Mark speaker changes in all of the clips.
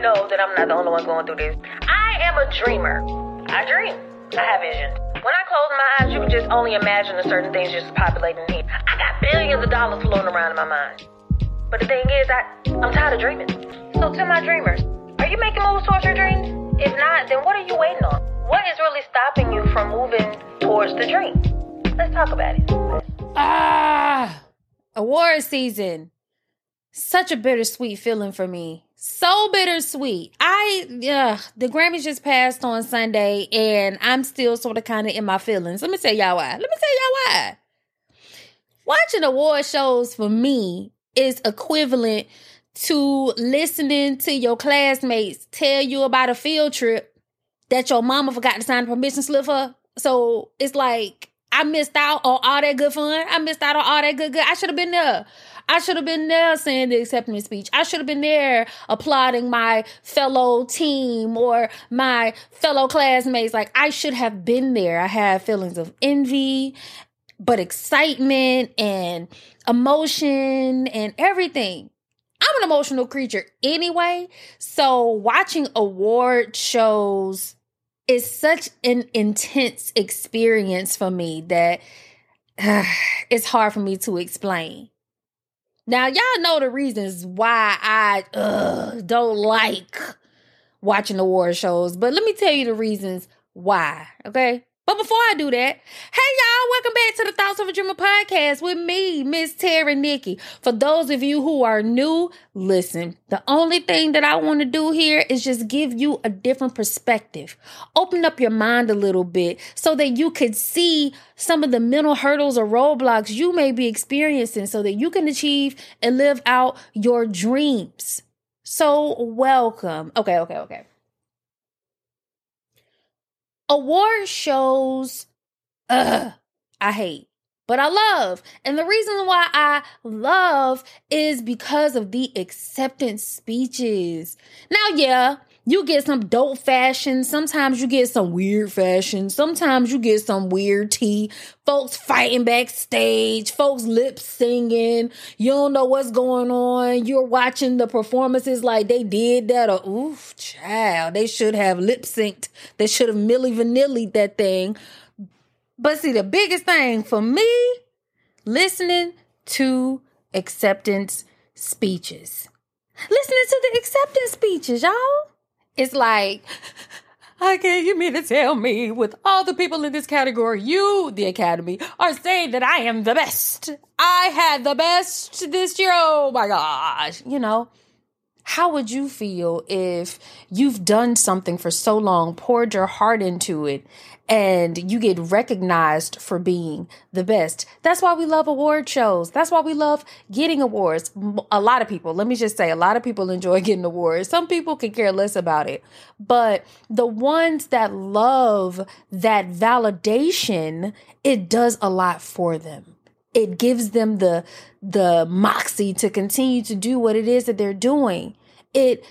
Speaker 1: know that I'm not the only one going through this. I am a dreamer. I dream. I have visions. When I close my eyes, you can just only imagine the certain things just populating here. I got billions of dollars floating around in my mind. But the thing is, I, I'm tired of dreaming. So to my dreamers, are you making moves towards your dreams? If not, then what are you waiting on? What is really stopping you from moving towards the dream? Let's talk about it.
Speaker 2: Ah, award season. Such a bittersweet feeling for me. So bittersweet. I, yeah, the Grammys just passed on Sunday and I'm still sort of kind of in my feelings. Let me tell y'all why. Let me tell y'all why. Watching award shows for me is equivalent to listening to your classmates tell you about a field trip that your mama forgot to sign a permission slip for. So it's like I missed out on all that good fun. I missed out on all that good good. I should have been there. I should have been there saying the acceptance speech. I should have been there applauding my fellow team or my fellow classmates. Like I should have been there. I had feelings of envy, but excitement and emotion and everything. I'm an emotional creature anyway. So watching award shows is such an intense experience for me that uh, it's hard for me to explain. Now, y'all know the reasons why I don't like watching award shows, but let me tell you the reasons why, okay? But before I do that, hey y'all, welcome back to the Thoughts of a Dreamer podcast with me, Miss Terry Nikki. For those of you who are new, listen, the only thing that I want to do here is just give you a different perspective. Open up your mind a little bit so that you could see some of the mental hurdles or roadblocks you may be experiencing so that you can achieve and live out your dreams. So, welcome. Okay, okay, okay award shows, I hate. But I love. And the reason why I love is because of the acceptance speeches. Now, yeah, you get some dope fashion. Sometimes you get some weird fashion. Sometimes you get some weird tea. Folks fighting backstage. Folks lip singing. You don't know what's going on. You're watching the performances like they did that. Or, oof, child. They should have lip synced. They should have Milli Vanilli that thing. But see, the biggest thing for me, listening to acceptance speeches. Listening to the acceptance speeches, y'all. It's like, I can't you mean to tell me with all the people in this category, you, the Academy, are saying that I am the best. I had the best this year. Oh my gosh. You know, how would you feel if you've done something for so long, poured your heart into it, and you get recognized for being the best. That's why we love award shows. That's why we love getting awards. A lot of people, let me just say, a lot of people enjoy getting awards. Some people can care less about it. But the ones that love that validation, it does a lot for them. It gives them the the moxie to continue to do what it is that they're doing. It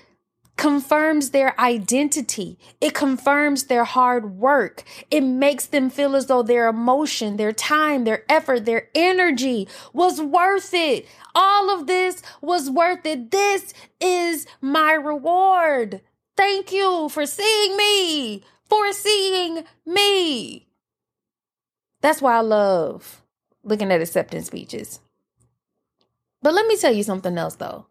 Speaker 2: confirms their identity. It confirms their hard work. It makes them feel as though their emotion, their time, their effort, their energy was worth it. All of this was worth it. This is my reward. Thank you for seeing me, for seeing me. That's why I love looking at acceptance speeches. But let me tell you something else though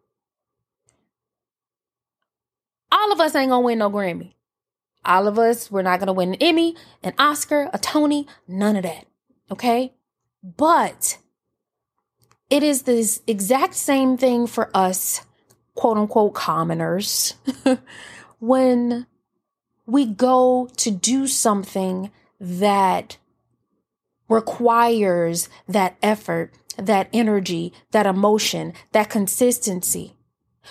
Speaker 2: all of us ain't gonna win no Grammy. All of us, we're not gonna win an Emmy, an Oscar, a Tony, none of that. Okay? But it is this exact same thing for us, quote unquote, commoners, when we go to do something that requires that effort, that energy, that emotion, that consistency.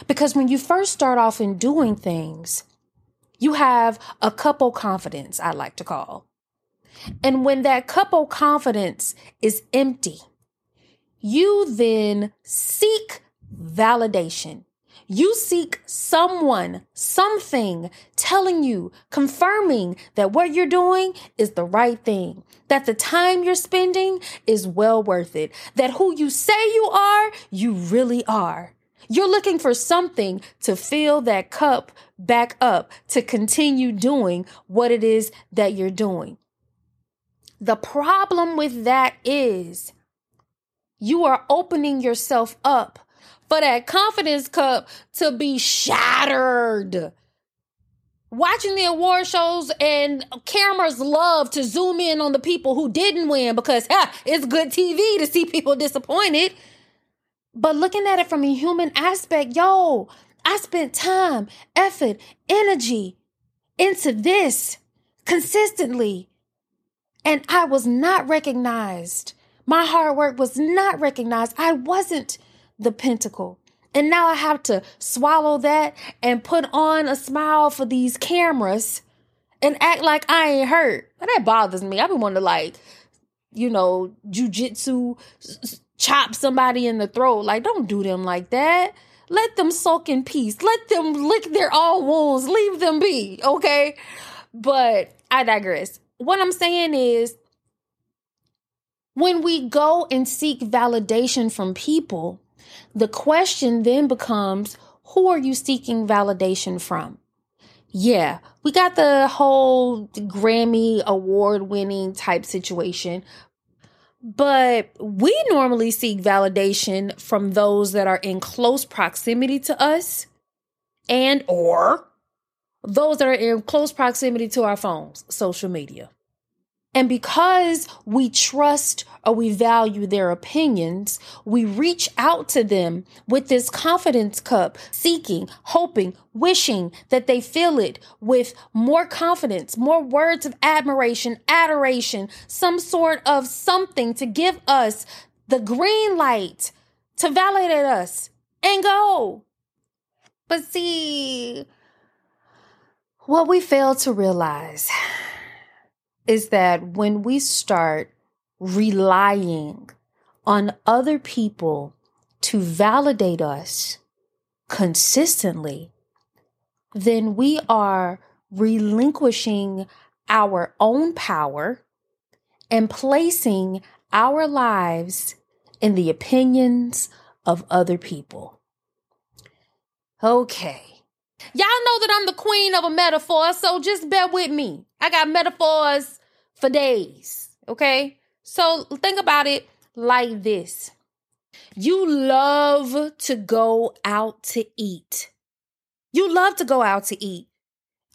Speaker 2: Because when you first start off in doing things, you have a couple confidence, I like to call. And when that couple confidence is empty, you then seek validation. You seek someone, something telling you, confirming that what you're doing is the right thing, that the time you're spending is well worth it, that who you say you are, you really are. You're looking for something to fill that cup back up to continue doing what it is that you're doing. The problem with that is you are opening yourself up for that confidence cup to be shattered. Watching the award shows and cameras love to zoom in on the people who didn't win because it's good TV to see people disappointed. But looking at it from a human aspect, yo, I spent time, effort, energy into this consistently, and I was not recognized. My hard work was not recognized. I wasn't the pentacle. And now I have to swallow that and put on a smile for these cameras and act like I ain't hurt. That bothers me. I've been wanting to like, you know, jujitsu, chop somebody in the throat. Like, don't do them like that. Let them sulk in peace. Let them lick their all wounds. Leave them be. Okay. But I digress. What I'm saying is, when we go and seek validation from people, the question then becomes who are you seeking validation from? Yeah, we got the whole Grammy award winning type situation, but we normally seek validation from those that are in close proximity to us and or those that are in close proximity to our phones, social media. And because we trust or we value their opinions, we reach out to them with this confidence cup, seeking, hoping, wishing that they fill it with more confidence, more words of admiration, adoration, some sort of something to give us the green light to validate us and go. But see, what we fail to realize is that when we start relying on other people to validate us consistently, then we are relinquishing our own power and placing our lives in the opinions of other people. Okay. Y'all know that I'm the queen of a metaphor, so just bear with me. I got metaphors for days. Okay. So think about it like this you love to go out to eat. You love to go out to eat.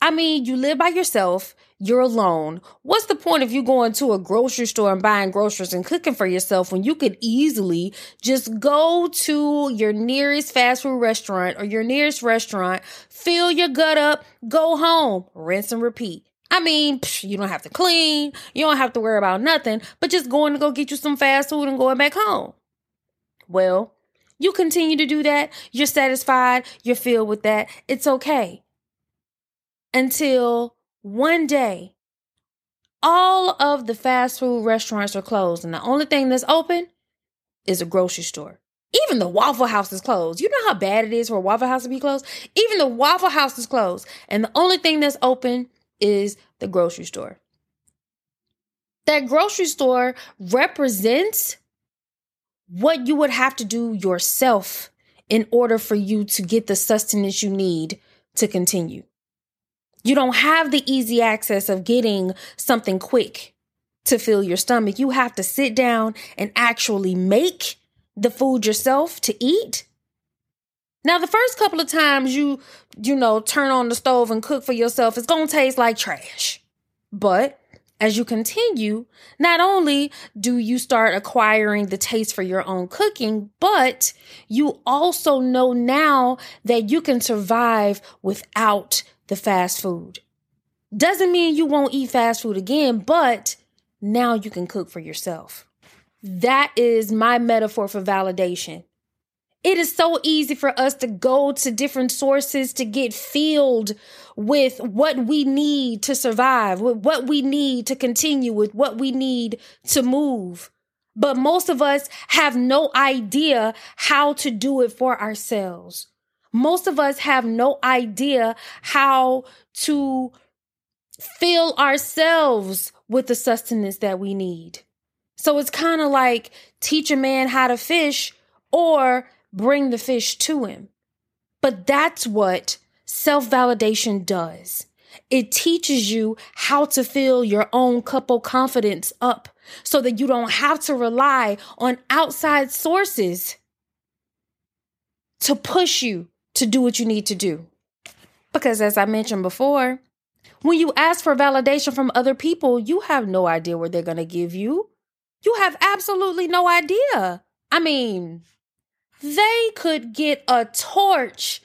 Speaker 2: I mean, you live by yourself, you're alone. What's the point of you going to a grocery store and buying groceries and cooking for yourself when you could easily just go to your nearest fast food restaurant or your nearest restaurant, fill your gut up, go home, rinse and repeat? I mean, psh, you don't have to clean, you don't have to worry about nothing, but just going to go get you some fast food and going back home. Well, you continue to do that, you're satisfied, you're filled with that, it's okay. Until one day, all of the fast food restaurants are closed, and the only thing that's open is a grocery store. Even the Waffle House is closed. You know how bad it is for a Waffle House to be closed? Even the Waffle House is closed. And the only thing that's open is the grocery store. That grocery store represents what you would have to do yourself in order for you to get the sustenance you need to continue. You don't have the easy access of getting something quick to fill your stomach. You have to sit down and actually make the food yourself to eat. Now, the first couple of times you, you know, turn on the stove and cook for yourself, it's going to taste like trash. But as you continue, not only do you start acquiring the taste for your own cooking, but you also know now that you can survive without the fast food. Doesn't mean you won't eat fast food again, but now you can cook for yourself. That is my metaphor for validation. It is so easy for us to go to different sources to get filled with what we need to survive, with what we need to continue, with what we need to move. But most of us have no idea how to do it for ourselves. Most of us have no idea how to fill ourselves with the sustenance that we need. So it's kind of like teach a man how to fish or bring the fish to him. But that's what self validation does. It teaches you how to fill your own cup of confidence up so that you don't have to rely on outside sources to push you to do what you need to do. Because as I mentioned before, when you ask for validation from other people, you have no idea what they're going to give you. You have absolutely no idea. I mean, they could get a torch,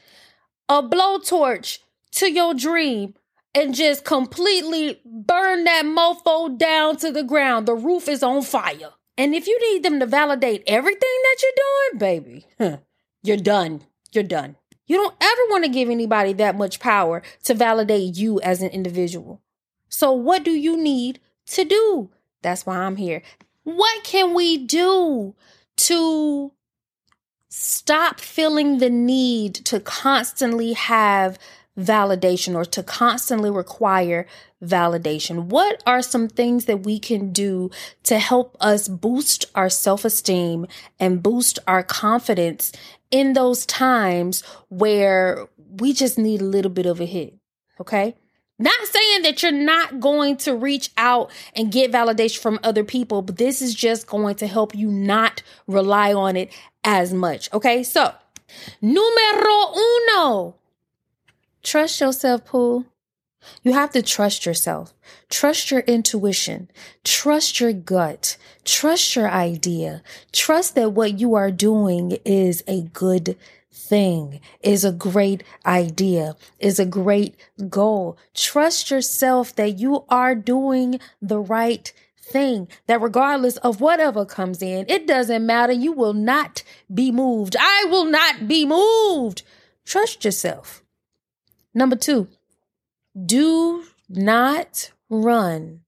Speaker 2: a blowtorch to your dream and just completely burn that mofo down to the ground. The roof is on fire. And if you need them to validate everything that you're doing, baby, huh, you're done. You're done. You don't ever want to give anybody that much power to validate you as an individual. So, what do you need to do? That's why I'm here. What can we do to stop feeling the need to constantly have validation or to constantly require validation? What are some things that we can do to help us boost our self esteem and boost our confidence in those times where we just need a little bit of a hit? Okay. Not saying that you're not going to reach out and get validation from other people, but this is just going to help you not rely on it as much. Okay. So, numero uno, trust yourself, Pooh. You have to trust yourself. Trust your intuition. Trust your gut. Trust your idea. Trust that what you are doing is a good thing, is a great idea, is a great goal. Trust yourself that you are doing the right thing, that regardless of whatever comes in, it doesn't matter. You will not be moved. I will not be moved. Trust yourself. Number two, do not run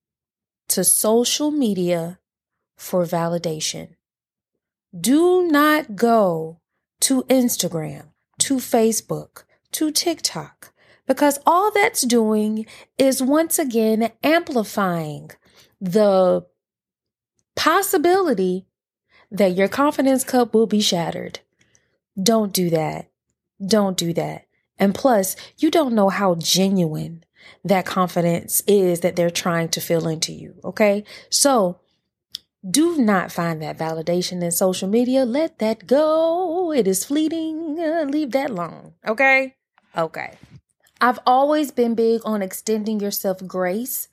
Speaker 2: to social media for validation. Do not go to Instagram, to Facebook, to TikTok, because all that's doing is once again amplifying the possibility that your confidence cup will be shattered. Don't do that. Don't do that. And plus, you don't know how genuine that confidence is that they're trying to fill into you. Okay. So do not find that validation in social media. Let that go. It is fleeting. Uh, leave that alone. Okay. Okay. I've always been big on extending yourself grace.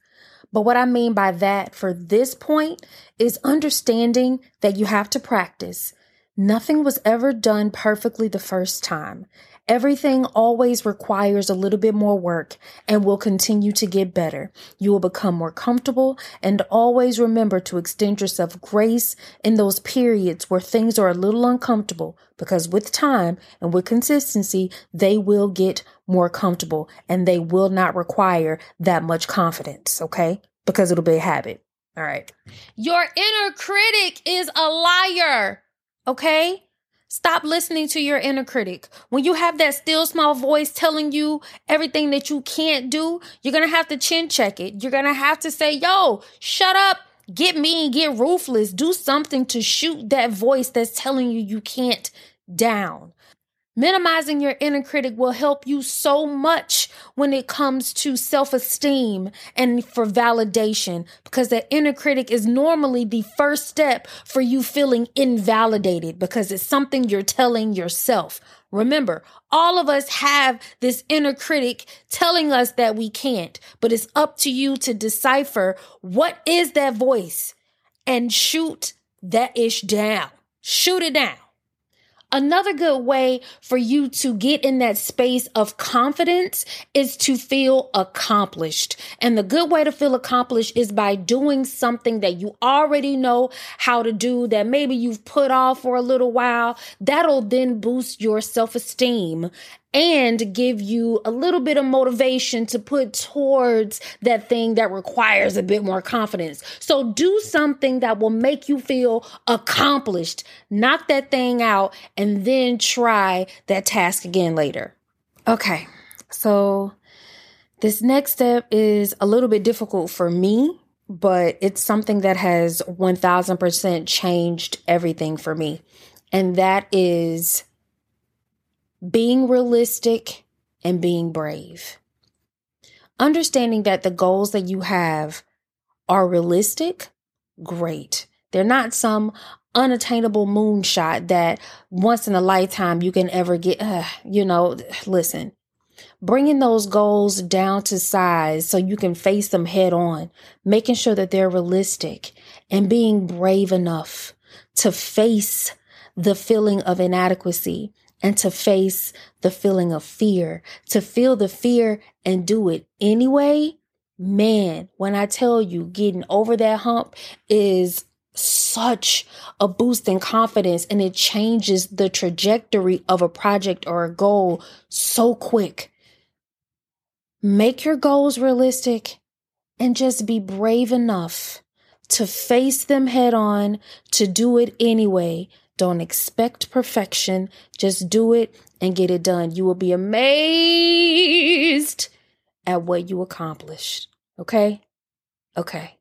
Speaker 2: But what I mean by that for this point is understanding that you have to practice. Nothing was ever done perfectly the first time. Everything always requires a little bit more work and will continue to get better. You will become more comfortable and always remember to extend yourself grace in those periods where things are a little uncomfortable because with time and with consistency, they will get more comfortable and they will not require that much confidence. Okay. Because it'll be a habit. All right. Your inner critic is a liar. Okay. Stop listening to your inner critic. When you have that still small voice telling you everything that you can't do, you're going to have to chin check it. You're going to have to say, yo, shut up, get mean, get ruthless, do something to shoot that voice that's telling you you can't down. Minimizing your inner critic will help you so much when it comes to self esteem and for validation because the inner critic is normally the first step for you feeling invalidated because it's something you're telling yourself. Remember, all of us have this inner critic telling us that we can't, but it's up to you to decipher what is that voice and shoot that ish down. Shoot it down. Another good way for you to get in that space of confidence is to feel accomplished. And the good way to feel accomplished is by doing something that you already know how to do that maybe you've put off for a little while. That'll then boost your self esteem and give you a little bit of motivation to put towards that thing that requires a bit more confidence. So do something that will make you feel accomplished. Knock that thing out and then try that task again later. Okay. So this next step is a little bit difficult for me, but it's something that has 1000% changed everything for me. And that is being realistic and being brave. Understanding that the goals that you have are realistic, great. They're not some unattainable moonshot that once in a lifetime you can ever get. Uh, you know, listen, bringing those goals down to size so you can face them head on, making sure that they're realistic, and being brave enough to face the feeling of inadequacy and to face the feeling of fear, to feel the fear and do it anyway. Man, when I tell you getting over that hump is such a boost in confidence and it changes the trajectory of a project or a goal so quick. Make your goals realistic and just be brave enough to face them head on, to do it anyway. Don't expect perfection. Just do it and get it done. You will be amazed at what you accomplished. Okay? Okay.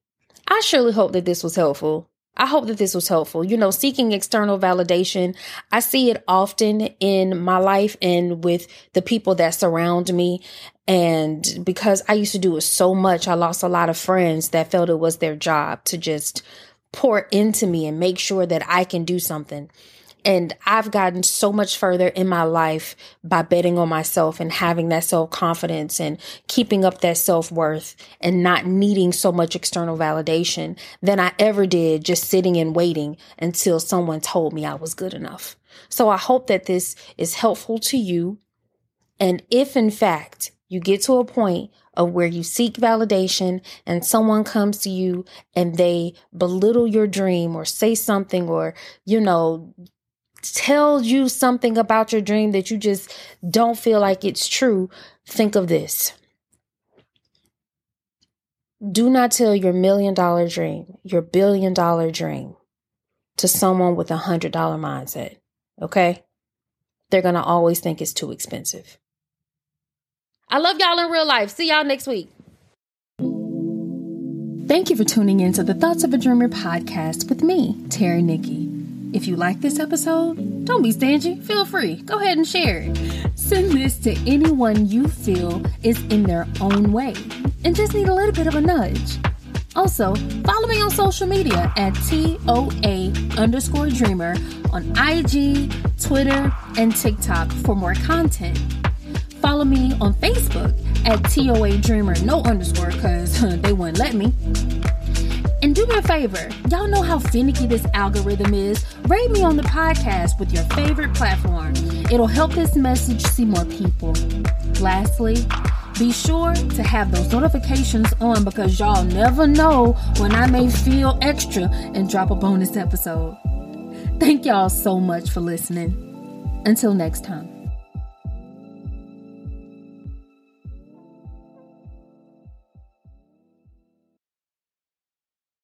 Speaker 2: I surely hope that this was helpful. I hope that this was helpful. You know, seeking external validation, I see it often in my life and with the people that surround me. And because I used to do it so much, I lost a lot of friends that felt it was their job to just pour into me and make sure that I can do something. And I've gotten so much further in my life by betting on myself and having that self confidence and keeping up that self worth and not needing so much external validation than I ever did just sitting and waiting until someone told me I was good enough. So I hope that this is helpful to you. And if in fact you get to a point of where you seek validation and someone comes to you and they belittle your dream or say something or, you know, tells you something about your dream that you just don't feel like it's true, think of this. Do not tell your million dollar dream, your billion dollar dream to someone with a hundred dollar mindset. Okay? They're going to always think it's too expensive. I love y'all in real life. See y'all next week. Thank you for tuning in to the Thoughts of a Dreamer podcast with me, Terry Nikki. If you like this episode, don't be stingy. Feel free. Go ahead and share it. Send this to anyone you feel is in their own way and just need a little bit of a nudge. Also, follow me on social media at TOA underscore dreamer on IG, Twitter, and TikTok for more content. Follow me on Facebook at TOA Dreamer, no underscore, because they wouldn't let me. And do me a favor, y'all know how finicky this algorithm is. Rate me on the podcast with your favorite platform. It'll help this message see more people. Lastly, be sure to have those notifications on because y'all never know when I may feel extra and drop a bonus episode. Thank y'all so much for listening. Until next time.